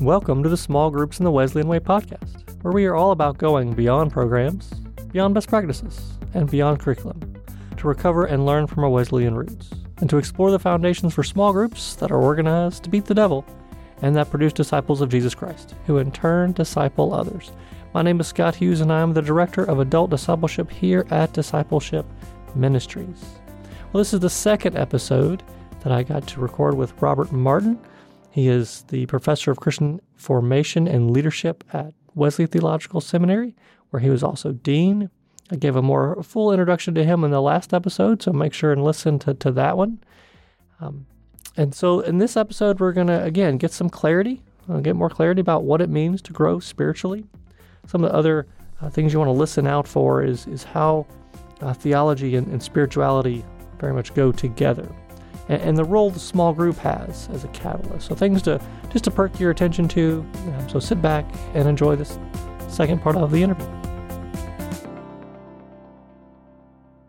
Welcome to the Small Groups in the Wesleyan Way podcast, where we are all about going beyond programs, beyond best practices, and beyond curriculum to recover and learn from our Wesleyan roots, and to explore the foundations for small groups that are organized to beat the devil and that produce disciples of Jesus Christ, who in turn disciple others. My name is Scott Hughes, and I am the Director of Adult Discipleship here at Discipleship Ministries. Well, this is the second episode that I got to record with Robert Martin. He is the professor of Christian formation and leadership at Wesley Theological Seminary, where he was also dean. I gave a more full introduction to him in the last episode, so make sure and listen to, to that one. Um, and so in this episode, we're going to, again, get some clarity, uh, get more clarity about what it means to grow spiritually. Some of the other uh, things you want to listen out for is, is how uh, theology and, and spirituality very much go together and, and the role the small group has as a catalyst. So things to just to perk your attention to. Um, so sit back and enjoy this second part of the interview.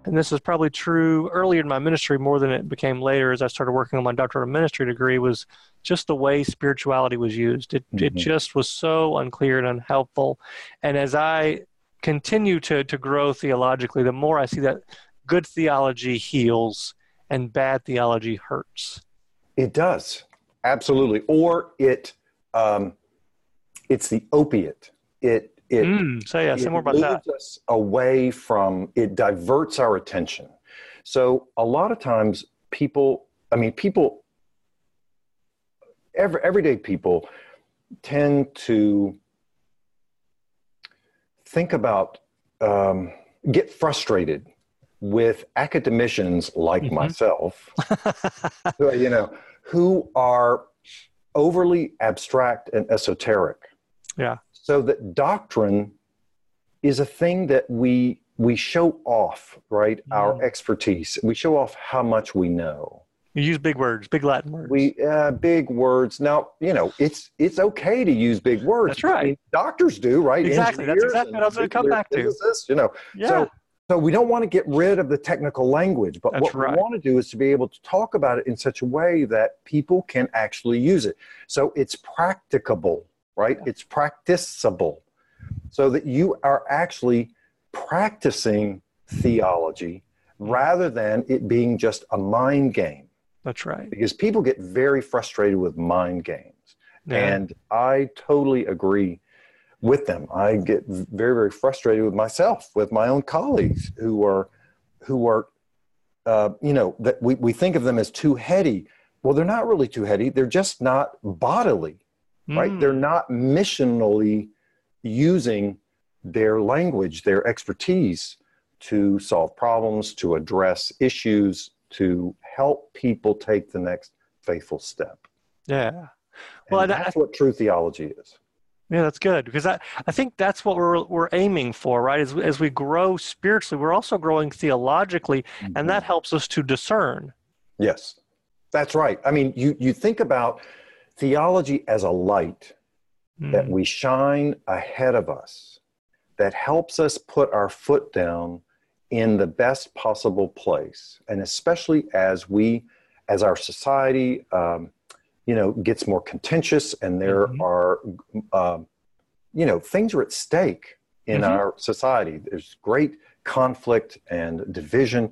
And this is probably true earlier in my ministry more than it became later as I started working on my doctorate of ministry degree was just the way spirituality was used. It, mm-hmm. it just was so unclear and unhelpful. And as I continue to, to grow theologically, the more I see that good theology heals and bad theology hurts. It does absolutely, or it um, it's the opiate. It it mm, say yeah, about that. Us away from it diverts our attention. So a lot of times people, I mean, people, every, everyday people tend to think about, um, get frustrated with academicians like mm-hmm. myself, you know, who are overly abstract and esoteric. Yeah. So that doctrine is a thing that we we show off, right? Mm. Our expertise. We show off how much we know. You use big words, big Latin words. We uh, big words. Now you know it's it's okay to use big words. That's right. I mean, doctors do, right? Exactly. Engineers That's exactly what I was going to come back to. You know. Yeah. So so we don't want to get rid of the technical language, but That's what right. we want to do is to be able to talk about it in such a way that people can actually use it. So it's practicable, right? Yeah. It's practicable. So that you are actually practicing theology rather than it being just a mind game. That's right. Because people get very frustrated with mind games. Yeah. And I totally agree with them. I get very, very frustrated with myself, with my own colleagues who are, who are, uh, you know, that we, we think of them as too heady. Well, they're not really too heady. They're just not bodily, mm. right? They're not missionally using their language, their expertise to solve problems, to address issues, to help people take the next faithful step. Yeah. Well, and that's I, what true theology is. Yeah, that's good because I, I think that's what we're we're aiming for, right? As as we grow spiritually, we're also growing theologically, mm-hmm. and that helps us to discern. Yes, that's right. I mean, you you think about theology as a light mm. that we shine ahead of us, that helps us put our foot down in the best possible place, and especially as we, as our society. Um, you know gets more contentious and there mm-hmm. are um, you know things are at stake in mm-hmm. our society there's great conflict and division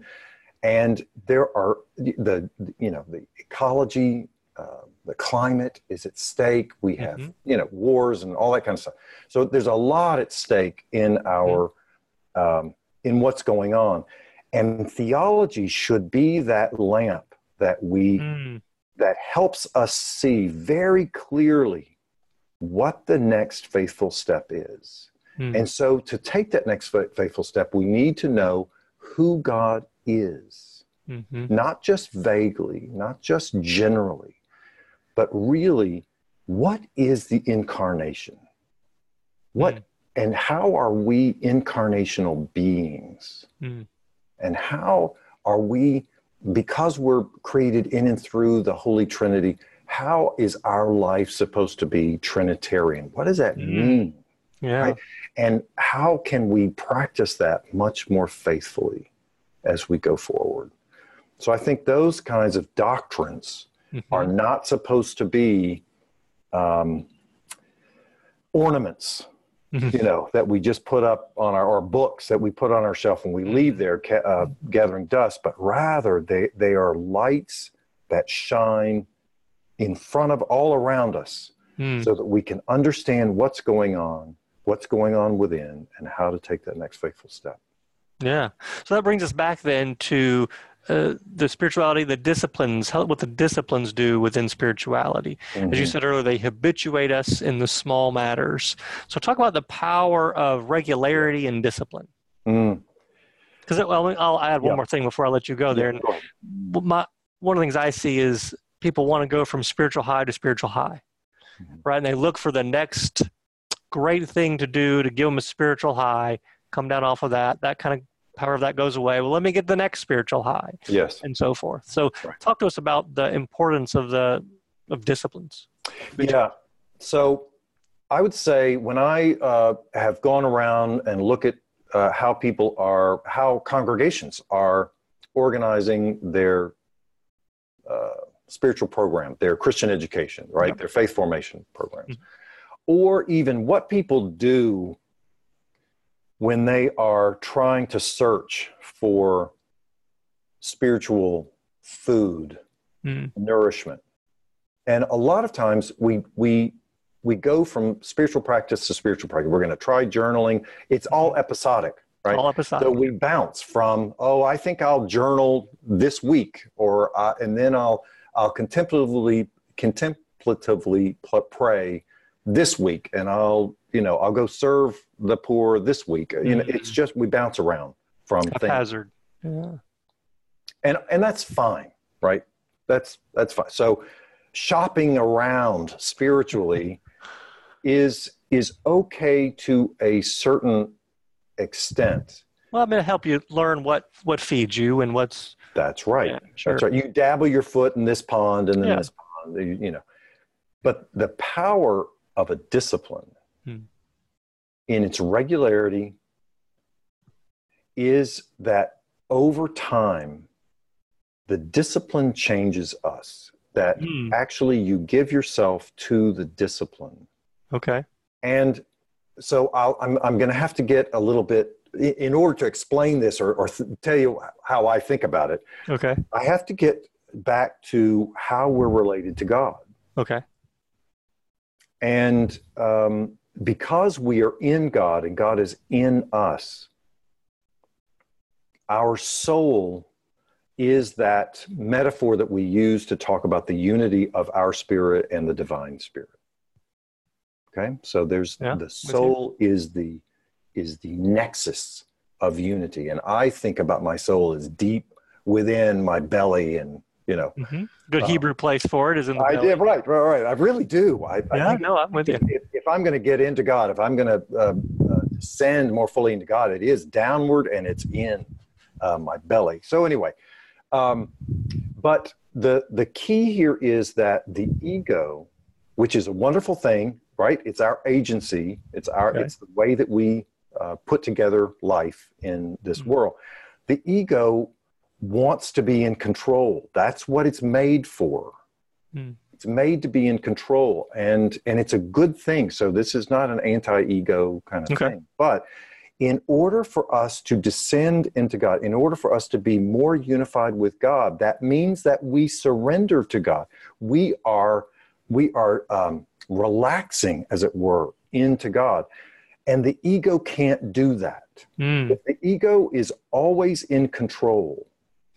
and there are the you know the ecology uh, the climate is at stake we have mm-hmm. you know wars and all that kind of stuff so there's a lot at stake in our um, in what's going on and theology should be that lamp that we mm that helps us see very clearly what the next faithful step is. Mm. And so, to take that next faithful step, we need to know who God is, mm-hmm. not just vaguely, not just generally, but really, what is the incarnation? What mm. and how are we incarnational beings? Mm. And how are we because we're created in and through the Holy Trinity, how is our life supposed to be Trinitarian? What does that mm. mean? Yeah. Right? And how can we practice that much more faithfully as we go forward? So I think those kinds of doctrines mm-hmm. are not supposed to be um, ornaments you know, that we just put up on our, or books that we put on our shelf and we leave there uh, gathering dust, but rather they, they are lights that shine in front of all around us mm. so that we can understand what's going on, what's going on within, and how to take that next faithful step. Yeah. So that brings us back then to uh, the spirituality, the disciplines, how, what the disciplines do within spirituality. Mm-hmm. As you mm-hmm. said earlier, they habituate us in the small matters. So talk about the power of regularity and discipline. Because mm. well, I'll add one yeah. more thing before I let you go there. Yeah, go my, one of the things I see is people want to go from spiritual high to spiritual high, mm-hmm. right? And they look for the next great thing to do to give them a spiritual high, come down off of that. That kind of power of that goes away. Well, let me get the next spiritual high. Yes. And so forth. So right. talk to us about the importance of the of disciplines. Yeah. So I would say when I uh, have gone around and look at uh, how people are, how congregations are organizing their uh, spiritual program, their Christian education, right, their faith formation programs, mm-hmm. or even what people do when they are trying to search for spiritual food, mm. nourishment. And a lot of times we, we, we go from spiritual practice to spiritual practice. We're going to try journaling. It's all mm-hmm. episodic, right? All episodic. So we bounce from, oh, I think I'll journal this week, or uh, and then I'll I'll contemplatively contemplatively pray this week, and I'll you know, I'll go serve the poor this week. You know, it's mm. just we bounce around from hazard. Yeah. And and that's fine, right? That's that's fine. So shopping around spiritually is is okay to a certain extent. Well, I'm going to help you learn what what feeds you and what's. That's right. Yeah, sure. That's right. You dabble your foot in this pond and then yeah. this pond. You know, but the power of a discipline hmm. in its regularity is that over time, the discipline changes us. That hmm. actually you give yourself to the discipline. Okay. And so i am I'm, I'm going to have to get a little bit in order to explain this or, or th- tell you how I think about it. Okay. I have to get back to how we're related to God. Okay. And um, because we are in God and God is in us, our soul is that metaphor that we use to talk about the unity of our spirit and the divine spirit. Okay, so there's yeah, the soul is the is the nexus of unity, and I think about my soul as deep within my belly and you know. Mm-hmm. Good um, Hebrew place for it is in the. I did right, right, right. I really do. I, yeah, I no, I'm with you. If, if I'm going to get into God, if I'm going to uh, uh, descend more fully into God, it is downward and it's in uh, my belly. So anyway, um, but the the key here is that the ego, which is a wonderful thing, right? It's our agency. It's our. Okay. It's the way that we uh, put together life in this mm-hmm. world. The ego wants to be in control. That's what it's made for. Mm. It's made to be in control, and and it's a good thing. So this is not an anti-ego kind of okay. thing. But in order for us to descend into God, in order for us to be more unified with God, that means that we surrender to God. We are we are um, relaxing, as it were, into God. And the ego can't do that. Mm. If the ego is always in control,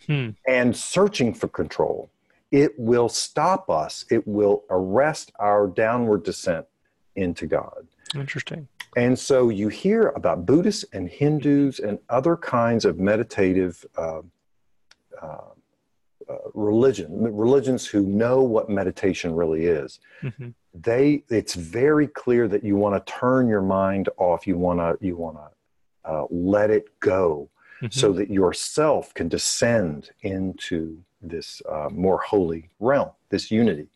hmm. and searching for control, it will stop us. It will arrest our downward descent into God. Interesting. And so you hear about Buddhists and Hindus and other kinds of meditative uh, uh, uh, religion, religions who know what meditation really is. Mm-hmm. They, it's very clear that you want to turn your mind off. You want to, you want to uh, let it go mm-hmm. so that yourself can descend into this uh, more holy realm, this unity.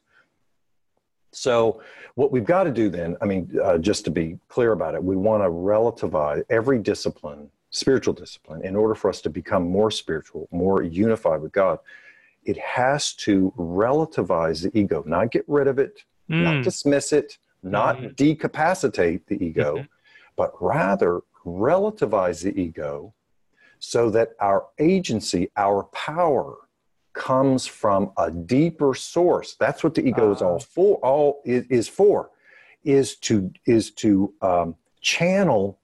So, what we've got to do then, I mean, uh, just to be clear about it, we want to relativize every discipline, spiritual discipline, in order for us to become more spiritual, more unified with God. It has to relativize the ego, not get rid of it, mm. not dismiss it, not mm-hmm. decapacitate the ego, mm-hmm. but rather relativize the ego so that our agency, our power comes from a deeper source. That's what the ego is all ah. for. All is, is, for, is to is to um, channel,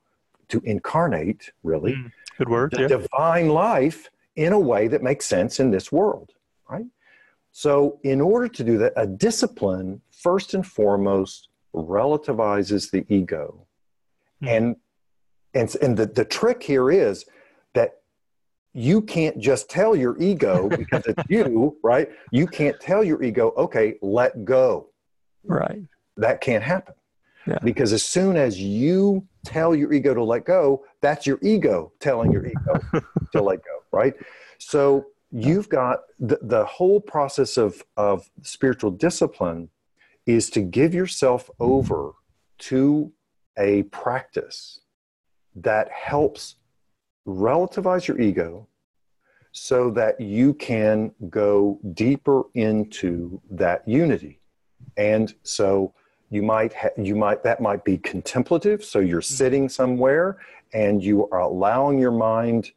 to incarnate, really, mm, good word, the yeah. divine life in a way that makes sense in this world, right? So, in order to do that, a discipline first and foremost relativizes the ego, mm. and and and the, the trick here is you can't just tell your ego because it's you, right? You can't tell your ego, okay, let go. Right. That can't happen. Yeah. Because as soon as you tell your ego to let go, that's your ego telling your ego to let go, right? So you've got the, the whole process of, of spiritual discipline is to give yourself over to a practice that helps relativize your ego so that you can go deeper into that unity and so you might ha- you might that might be contemplative so you're mm-hmm. sitting somewhere and you are allowing your mind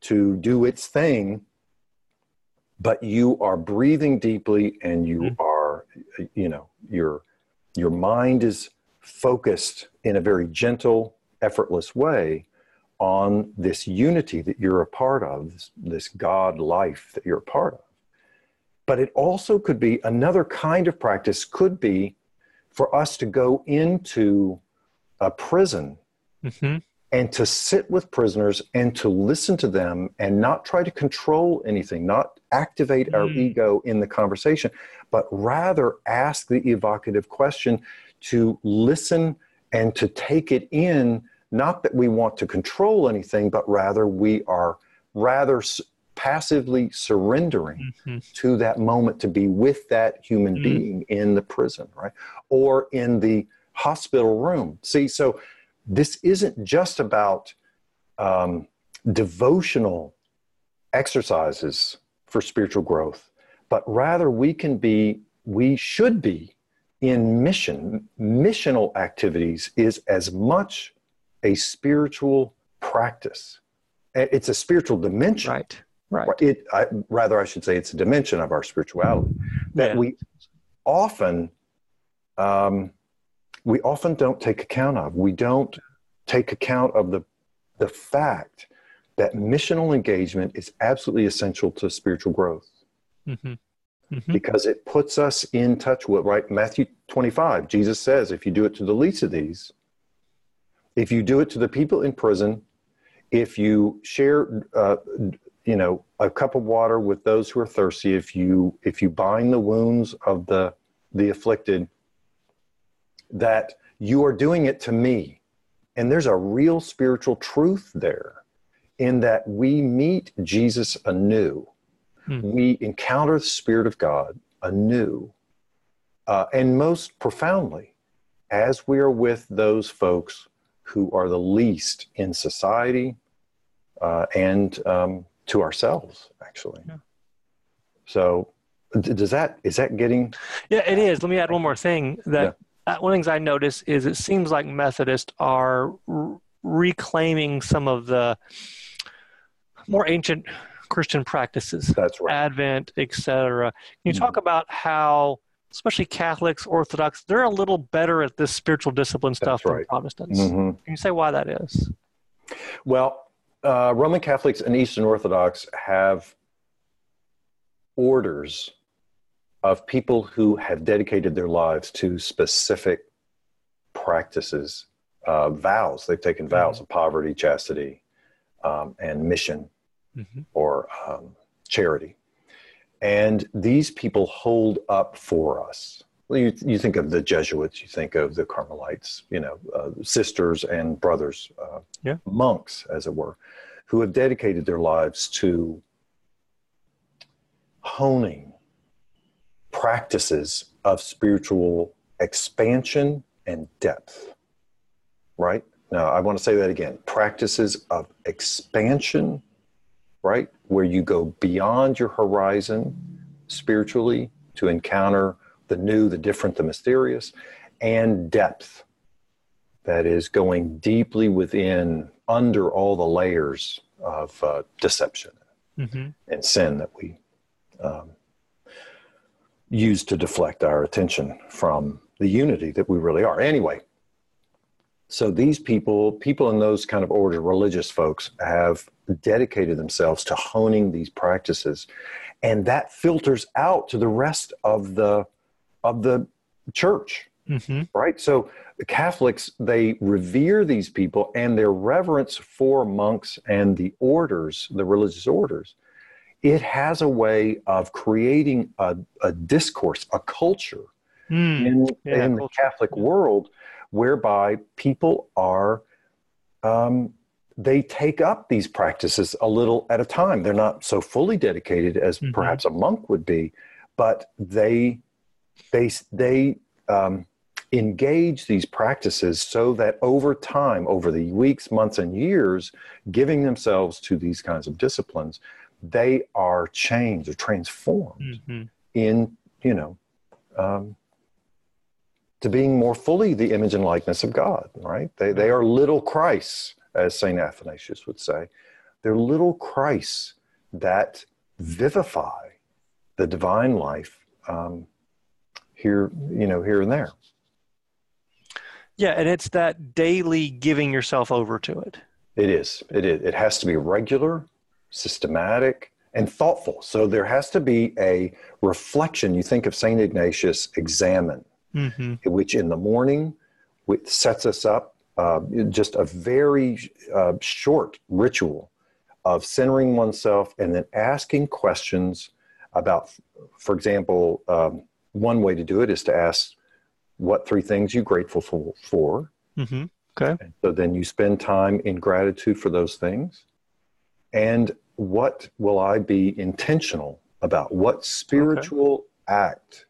to do its thing but you are breathing deeply and you mm-hmm. are you know your your mind is focused in a very gentle effortless way on this unity that you're a part of, this, this, God life that you're a part of. But it also could be another kind of practice, could be for us to go into a prison mm-hmm. and to sit with prisoners and to listen to them and not try to control anything, not activate mm. our ego in the conversation, but rather ask the evocative question to listen and to take it in not that we want to control anything, but rather we are rather passively surrendering mm-hmm. to that moment to be with that human mm-hmm. being in the prison, right? Or in the hospital room. See, so this isn't just about um, devotional exercises for spiritual growth, but rather we can be, we should be in mission. Missional activities is as much a spiritual practice. It's a spiritual dimension. Right. Right. It, I, rather, I should say, it's a dimension of our spirituality that yeah. we often, um, we often don't take account of. We don't take account of the the fact that missional engagement is absolutely essential to spiritual growth. Mm-hmm. Mm-hmm. Because it puts us in touch with, right? Matthew 25, Jesus says, if you do it to the least of these, if you do it to the people in prison, if you share, uh, you know, a cup of water with those who are thirsty, if you if you bind the wounds of the the afflicted, that you are doing it to me, and there's a real spiritual truth there, in that we meet Jesus anew, hmm. we encounter the Spirit of God anew, uh, and most profoundly, as we are with those folks who are the least in society uh, and um, to ourselves, actually. Yeah. So, does that is that getting? Yeah, it is. Let me add one more thing. That yeah. uh, one of the things I notice is it seems like Methodists are r- reclaiming some of the more ancient Christian practices. That's right. Advent, etc. Can you mm-hmm. talk about how especially Catholics, Orthodox, they're a little better at this spiritual discipline stuff That's than Protestants. Mm-hmm. Can you say why that is? Well, uh, Roman Catholics and Eastern Orthodox have orders of people who have dedicated their lives to specific practices, uh, vows. They've taken vows mm-hmm. of poverty, chastity, um, and mission mm-hmm. or um, charity. And these people hold up for us. You, you think of the Jesuits, you think of the Carmelites, you know, uh, sisters and brothers, uh, yeah. monks, as it were, who have dedicated their lives to honing practices of spiritual expansion and depth. Right? Now, I want to say that again practices of expansion right? Where you go beyond your horizon spiritually to encounter the new, the different, the mysterious, and depth that is going deeply within under all the layers of uh, deception mm-hmm. and sin that we um, use to deflect our attention from the unity that we really are. Anyway, so these people, people in those kind of order, religious folks, have dedicated themselves to honing these practices, and that filters out to the rest of the of the church. Mm-hmm. Right. So the Catholics, they revere these people and their reverence for monks and the orders, the religious orders, it has a way of creating a, a discourse, a culture mm. in, yeah, in the Catholic world whereby people are, um, they take up these practices a little at a time. They're not so fully dedicated as mm-hmm. perhaps a monk would be, but they, they, they, um, engage these practices so that over time, over the weeks, months, and years, giving themselves to these kinds of disciplines, they are changed or transformed mm-hmm. in, you know, um, to being more fully the image and likeness of God, right? They, they are little Christs, as St. Athanasius would say. They're little Christs that vivify the divine life um, here, you know, here and there. Yeah, and it's that daily giving yourself over to it. It is. It is. It has to be regular, systematic, and thoughtful. So there has to be a reflection. You think of St. Ignatius' examen, mm-hmm. which in the morning which sets us up uh, just a very uh, short ritual of centering oneself and then asking questions about, for example, um, one way to do it is to ask what three things you're grateful for. for. Mm-hmm. Okay. And so then you spend time in gratitude for those things. And what will I be intentional about? What spiritual okay. act,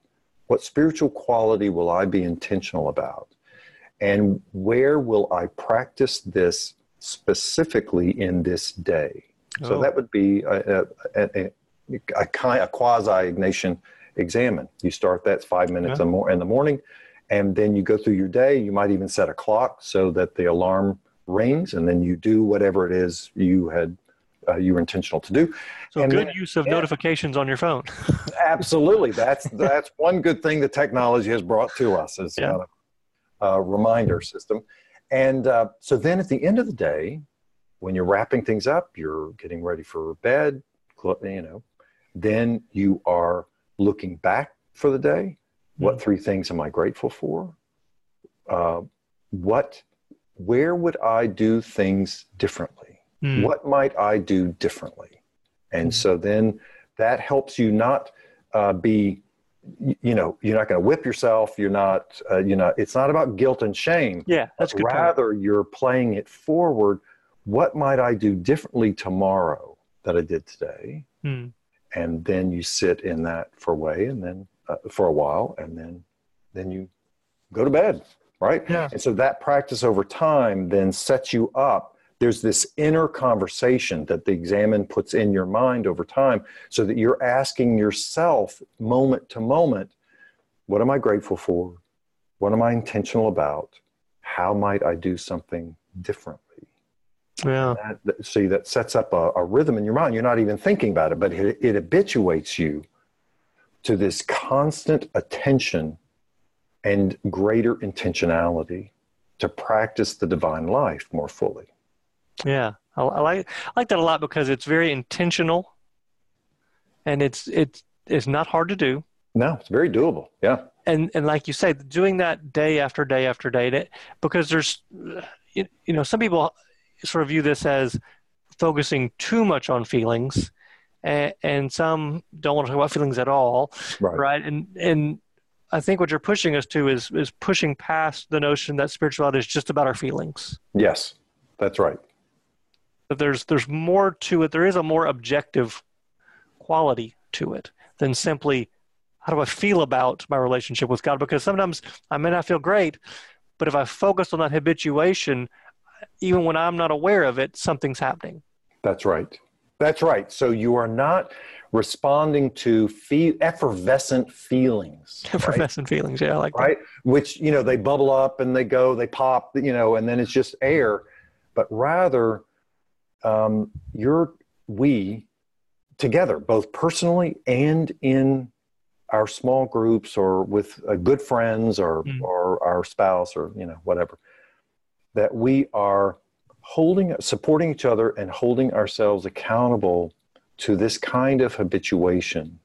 what spiritual quality will I be intentional about? And where will I practice this specifically in this day? Oh. So that would be a, a, a, a, a quasi Ignatian examen. You start that five minutes yeah. in the morning and then you go through your day you might even set a clock so that the alarm rings and then you do whatever it is you had uh, you were intentional to do so and good then, use of yeah, notifications on your phone absolutely that's that's one good thing the technology has brought to us is yeah. a, a, reminder system and uh, so then at the end of the day when you're wrapping things up you're getting ready for bed you know then you are looking back for the day what three things am I grateful for? Uh, what, where would I do things differently? Mm. What might I do differently? And mm. so then that helps you not uh, be, you know, you're not going to whip yourself. You're not, uh, you know, it's not about guilt and shame. Yeah, that's good. Rather, point. you're playing it forward. What might I do differently tomorrow that I did today? Mm. And then you sit in that for a way, and then uh, for a while, and then then you go to bed, right? Yeah. And so that practice over time then sets you up. There's this inner conversation that the examen puts in your mind over time, so that you're asking yourself moment to moment, what am I grateful for? What am I intentional about? How might I do something differently? Yeah. That, see, that sets up a, a, rhythm in your mind. You're not even thinking about it, but it, it habituates you to this constant attention and greater intentionality to practice the divine life more fully. Yeah, I, I, like I like that a lot because it's very intentional, and it's it's it's not hard to do. No, it's very doable. Yeah, and and like you say, doing that day after day after day, that, because there's uh, you, you know some people sort of view this as focusing too much on feelings and, and some don't want to talk about feelings at all, right? right? And and I think what you're pushing us to is is pushing past the notion that spirituality is just about our feelings. Yes, that's right. That there's there's more to it. There is a more objective quality to it than simply how do I feel about my relationship with God? Because sometimes I may not feel great, but if I focus on that habituation, even when I'm not aware of it, something's happening. That's right. That's right. So you are not responding to feel, effervescent feelings. Effervescent right? feelings, yeah, I like right. That. Which you know they bubble up and they go, they pop, you know, and then it's just air. But rather, um, you're we together, both personally and in our small groups or with uh, good friends or mm. or our spouse or you know whatever, that we are holding, supporting each other, and holding ourselves accountable to this kind of habituation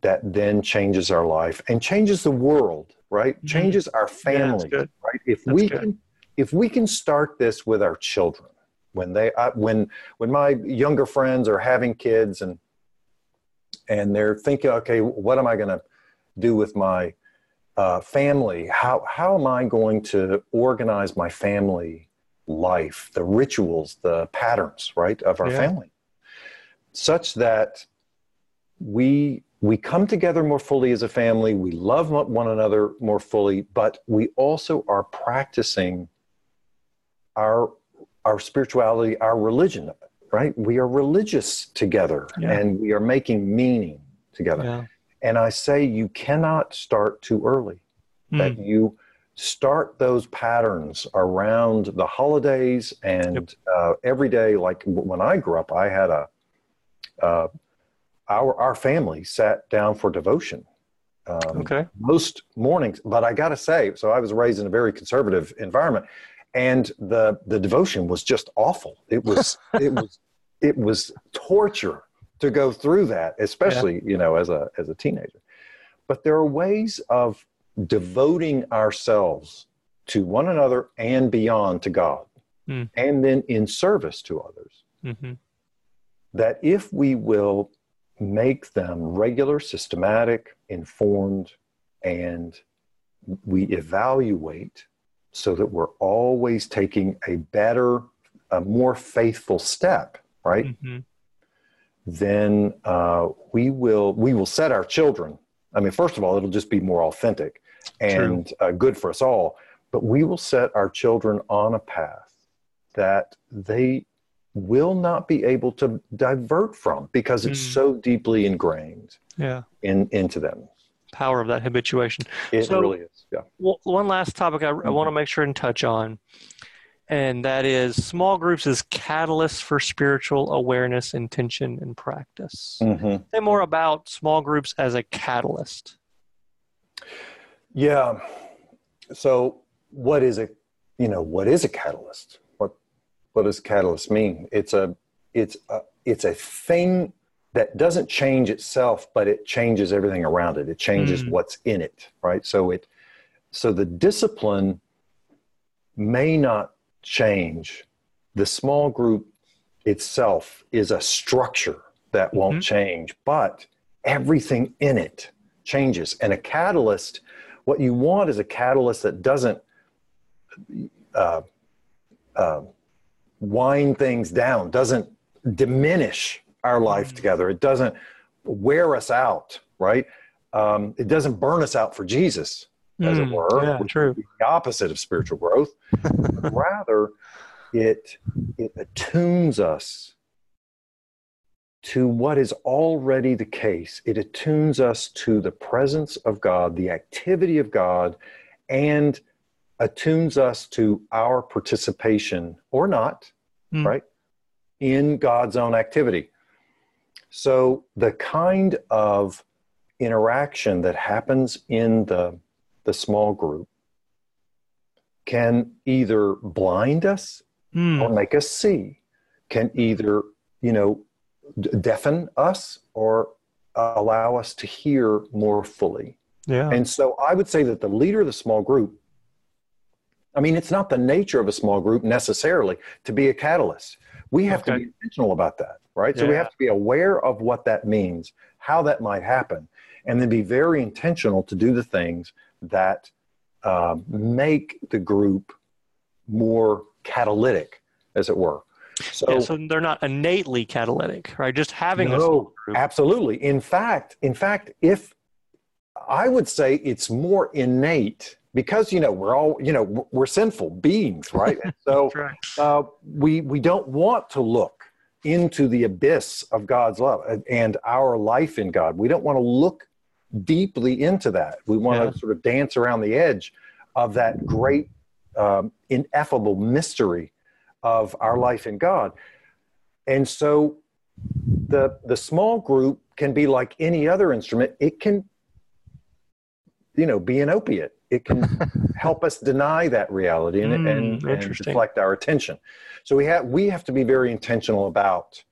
that then changes our life and changes the world right mm-hmm. changes our family yeah, right if that's we good. can if we can start this with our children when they I, when when my younger friends are having kids and and they're thinking okay what am i going to do with my uh, family how how am i going to organize my family life the rituals the patterns right of our yeah. family such that we we come together more fully as a family we love one another more fully but we also are practicing our our spirituality our religion right we are religious together yeah. and we are making meaning together yeah. and i say you cannot start too early mm. that you start those patterns around the holidays and yep. uh, every day like when i grew up i had a uh, our our family sat down for devotion. Um, okay. Most mornings, but I got to say, so I was raised in a very conservative environment, and the the devotion was just awful. It was it was it was torture to go through that, especially yeah. you know as a as a teenager. But there are ways of devoting ourselves to one another and beyond to God, mm. and then in service to others. Mm-hmm that if we will make them regular, systematic, informed, and we evaluate so that we're always taking a better, a more faithful step, right? Mm-hmm. Then uh, we will we will set our children. I mean, first of all, it'll just be more authentic and uh, good for us all. But we will set our children on a path that they will not be able to divert from because it's mm. so deeply ingrained yeah. in into them. Power of that habituation. It so, really is. Yeah. Well, one last topic I, mm-hmm. I want to make sure and touch on, and that is small groups as catalysts for spiritual awareness, intention, and practice. Mm-hmm. Say more about small groups as a catalyst. Yeah. So, what is a you know what is a catalyst? What what does catalyst mean? It's a it's a it's a thing that doesn't change itself, but it changes everything around it. It changes mm. what's in it, right? So it so the discipline may not change. The small group itself is a structure that won't mm-hmm. change, but everything in it changes. And a catalyst, what you want is a catalyst that doesn't uh, uh, wind things down, doesn't diminish our life mm. together. It doesn't wear us out, right? Um, it doesn't burn us out for Jesus, as mm, it were, yeah, which true. the opposite of spiritual growth. rather, it it attunes us to what is already the case. It attunes us to the presence of God, the activity of God, and attunes us to our participation or not, mm. right, in God's own activity. So the kind of interaction that happens in the, the small group can either blind us mm. or make us see, can either, you know, deafen us or uh, allow us to hear more fully. Yeah. And so I would say that the leader of the small group I mean, it's not the nature of a small group necessarily to be a catalyst. We have okay. to be intentional about that, right? Yeah. So we have to be aware of what that means, how that might happen, and then be very intentional to do the things that um, make the group more catalytic, as it were. So, yeah, so they're not innately catalytic, right? Just having no, absolutely. In fact, in fact, if I would say it's more innate because you know we're all you know we're sinful beings right and so right. uh, we we don't want to look into the abyss of God's love and our life in God. We don't want to look deeply into that. We want yeah. to sort of dance around the edge of that great, um, ineffable mystery of our life in God. And so the the small group can be like any other instrument. It can, you know, be an opiate. It can help us deny that reality and, mm, and, and deflect our attention. So we have we have to be very intentional about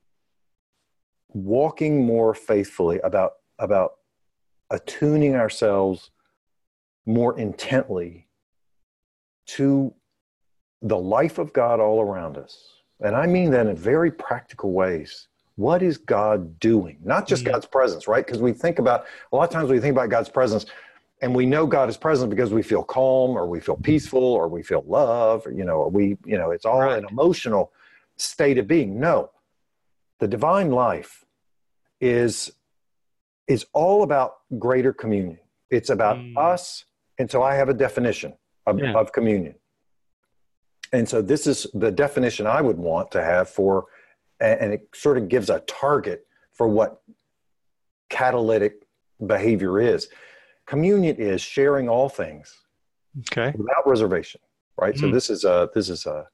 walking more faithfully, about about attuning ourselves more intently to the life of God all around us. And I mean that in very practical ways. What is God doing? Not just mm-hmm. God's presence, right? Because we think about, a lot of times we think about God's presence and we know God is present because we feel calm or we feel peaceful or we feel love, or, you know, or we, you know, it's all right. an emotional state of being. No, the divine life is is all about greater communion. It's about mm. us. And so I have a definition of, yeah. of communion. And so this is the definition I would want to have for, and it sort of gives a target for what catalytic behavior is. Communion is sharing all things okay. without reservation, right? Mm. So this is a, this is a,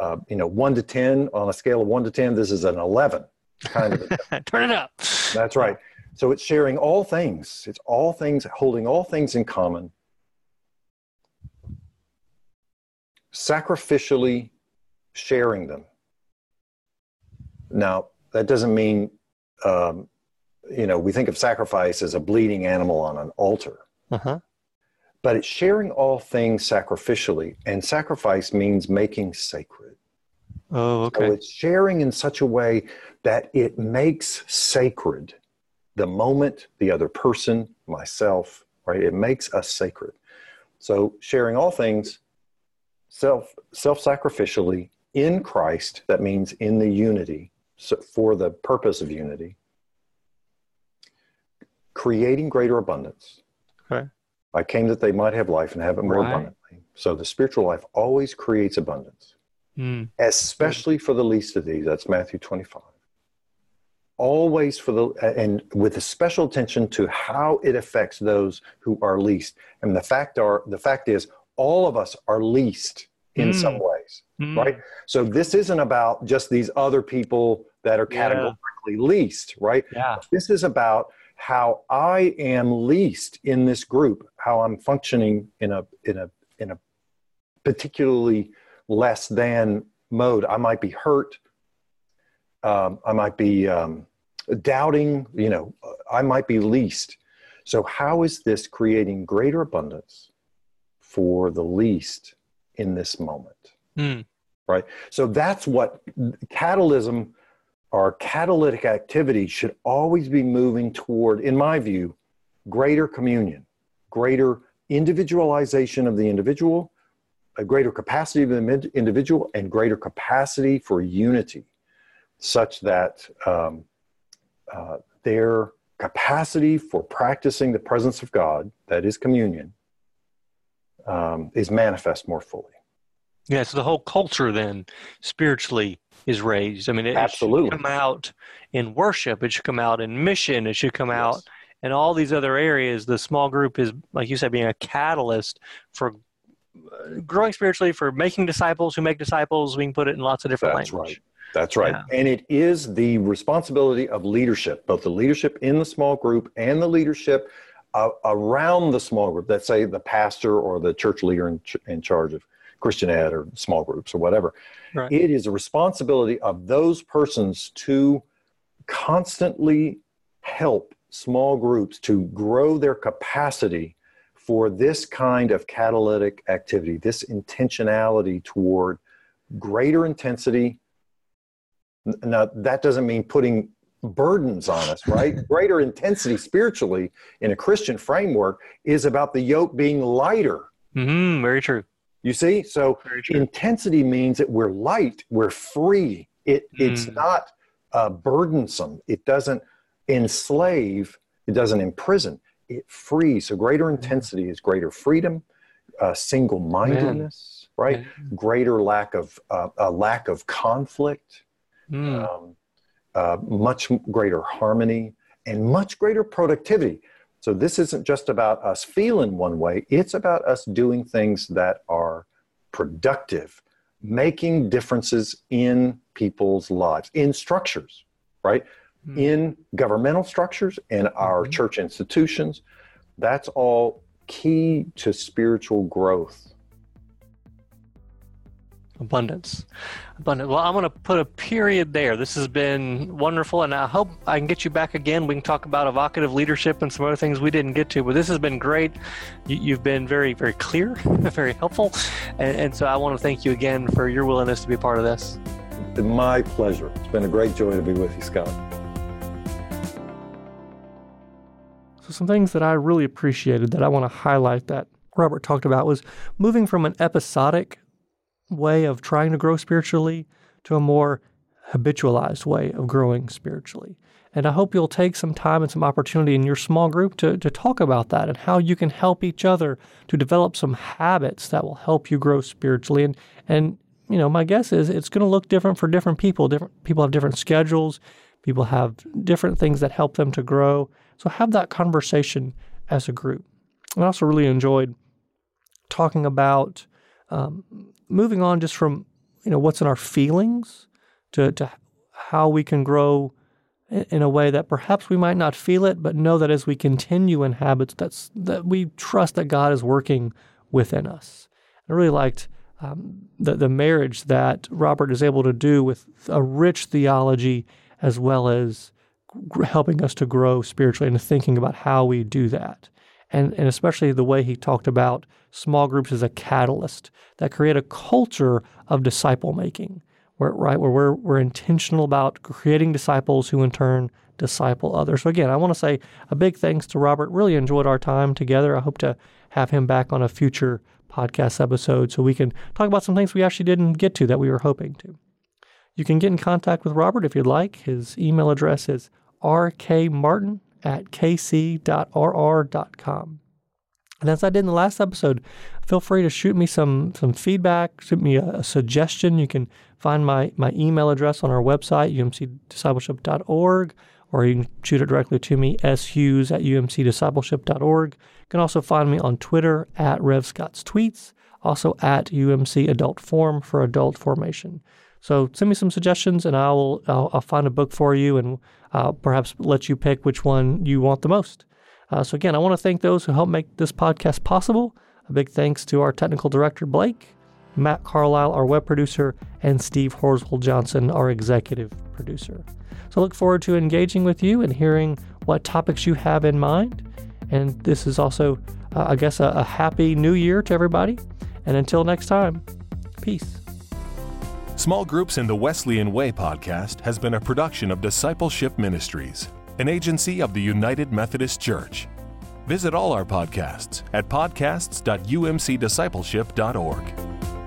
uh, you know, one to 10 on a scale of one to 10, this is an 11 kind of. Turn it up. That's right. So it's sharing all things. It's all things, holding all things in common, sacrificially sharing them. Now, that doesn't mean, um, you know, we think of sacrifice as a bleeding animal on an altar. Uh-huh. But it's sharing all things sacrificially, and sacrifice means making sacred. Oh, okay. So it's sharing in such a way that it makes sacred the moment, the other person, myself, right? It makes us sacred. So sharing all things self self-sacrificially in Christ, that means in the unity, so for the purpose of unity, creating greater abundance. Okay. I came that they might have life and have it more right. abundantly. So the spiritual life always creates abundance, mm. especially for the least of these. That's Matthew 25 always for the and with a special attention to how it affects those who are least and the fact are the fact is all of us are least in mm. some ways mm. right so this isn't about just these other people that are categorically yeah. least right yeah. this is about how i am least in this group how i'm functioning in a in a in a particularly less than mode i might be hurt um, I might be um, doubting, you know, I might be least. So, how is this creating greater abundance for the least in this moment? Mm. Right? So, that's what catalysm or catalytic activity should always be moving toward, in my view, greater communion, greater individualization of the individual, a greater capacity of the individual, and greater capacity for unity, such that um, uh, their capacity for practicing the presence of God, that is communion, um, is manifest more fully. Yeah, so the whole culture then spiritually is raised. I mean, it, Absolutely. should come out in worship, it should come out in mission, it should come yes. out in all these other areas. The small group is, like you said, being a catalyst for uh, growing spiritually, for making disciples who make disciples. We can put it in lots of different ways. That's language. Right. That's right. Yeah. And it is the responsibility of leadership, both the leadership in the small group and the leadership uh, around the small group. Let's say the pastor or the church leader in, ch- in charge of Christian ed or small groups or whatever. Right. It is a responsibility of those persons to constantly help small groups to grow their capacity for this kind of catalytic activity, this intentionality toward greater intensity now, that doesn't mean putting burdens on us, right? Greater intensity spiritually in a Christian framework is about the yoke being lighter. Mm-hmm, very true. You see? So intensity means that we're light, we're free. It, mm. It's not uh, burdensome. It doesn't enslave, it doesn't imprison. It frees. So greater mm. intensity is greater freedom, uh, single mindedness, right? Greater lack of uh, a lack of conflict. Mm. Um, uh, much greater harmony, and much greater productivity. So this isn't just about us feeling one way, it's about us doing things that are productive, making differences in people's lives, in structures, right? Mm-hmm. In governmental structures, in our mm-hmm. church institutions. That's all key to spiritual growth abundance. Abundance. Well i'm going to put a period there. This has been wonderful and i hope i can get you back again. We can talk about evocative leadership and some other things we didn't get to but this has been great. You, have been very very clear very helpful and, and so i want to thank you again for your willingness to be part of this. My pleasure. It's been a great joy to be with you scott. So some things that i really appreciated that i want to highlight that robert talked about was moving from an episodic way of trying to grow spiritually to a more habitualized way of growing spiritually. And I hope you'll take some time and some opportunity in your small group to, to talk about that and how you can help each other to develop some habits that will help you grow spiritually. And, and you know, my guess is it's going to look different for different people. Different people have different schedules. People have different things that help them to grow. So have that conversation as a group. I also really enjoyed talking about um, moving on just from you know what's in our feelings to, to how we can grow in a way that perhaps we might not feel it, but know that as we continue in habits, that's that we trust that God is working within us. I really liked um, the the marriage that Robert is able to do with a rich theology as well as helping us to grow spiritually and thinking about how we do that and, and especially the way he talked about small groups as a catalyst that create a culture of disciple making, where, right, where we're, we're intentional about creating disciples who in turn disciple others. So, again, I want to say a big thanks to Robert. Really enjoyed our time together. I hope to have him back on a future podcast episode so we can talk about some things we actually didn't get to that we were hoping to. You can get in contact with Robert if you'd like. His email address is rkmartin at kc.rr.com. And as I did in the last episode, feel free to shoot me some some feedback, shoot me a, a suggestion. You can find my, my email address on our website, umcdiscipleship.org, or you can shoot it directly to me, shughes at umcdiscipleship.org. You can also find me on Twitter at RevScottsTweets, also at UMC Adult Form for adult formation. So send me some suggestions, and I will I'll, I'll find a book for you, and uh, perhaps let you pick which one you want the most. Uh, so again, I want to thank those who helped make this podcast possible. A big thanks to our technical director Blake, Matt Carlisle, our web producer, and Steve Horswill Johnson, our executive producer. So look forward to engaging with you and hearing what topics you have in mind. And this is also, uh, I guess, a, a happy new year to everybody. And until next time, peace. Small Groups in the Wesleyan Way podcast has been a production of Discipleship Ministries, an agency of the United Methodist Church. Visit all our podcasts at podcasts.umcdiscipleship.org.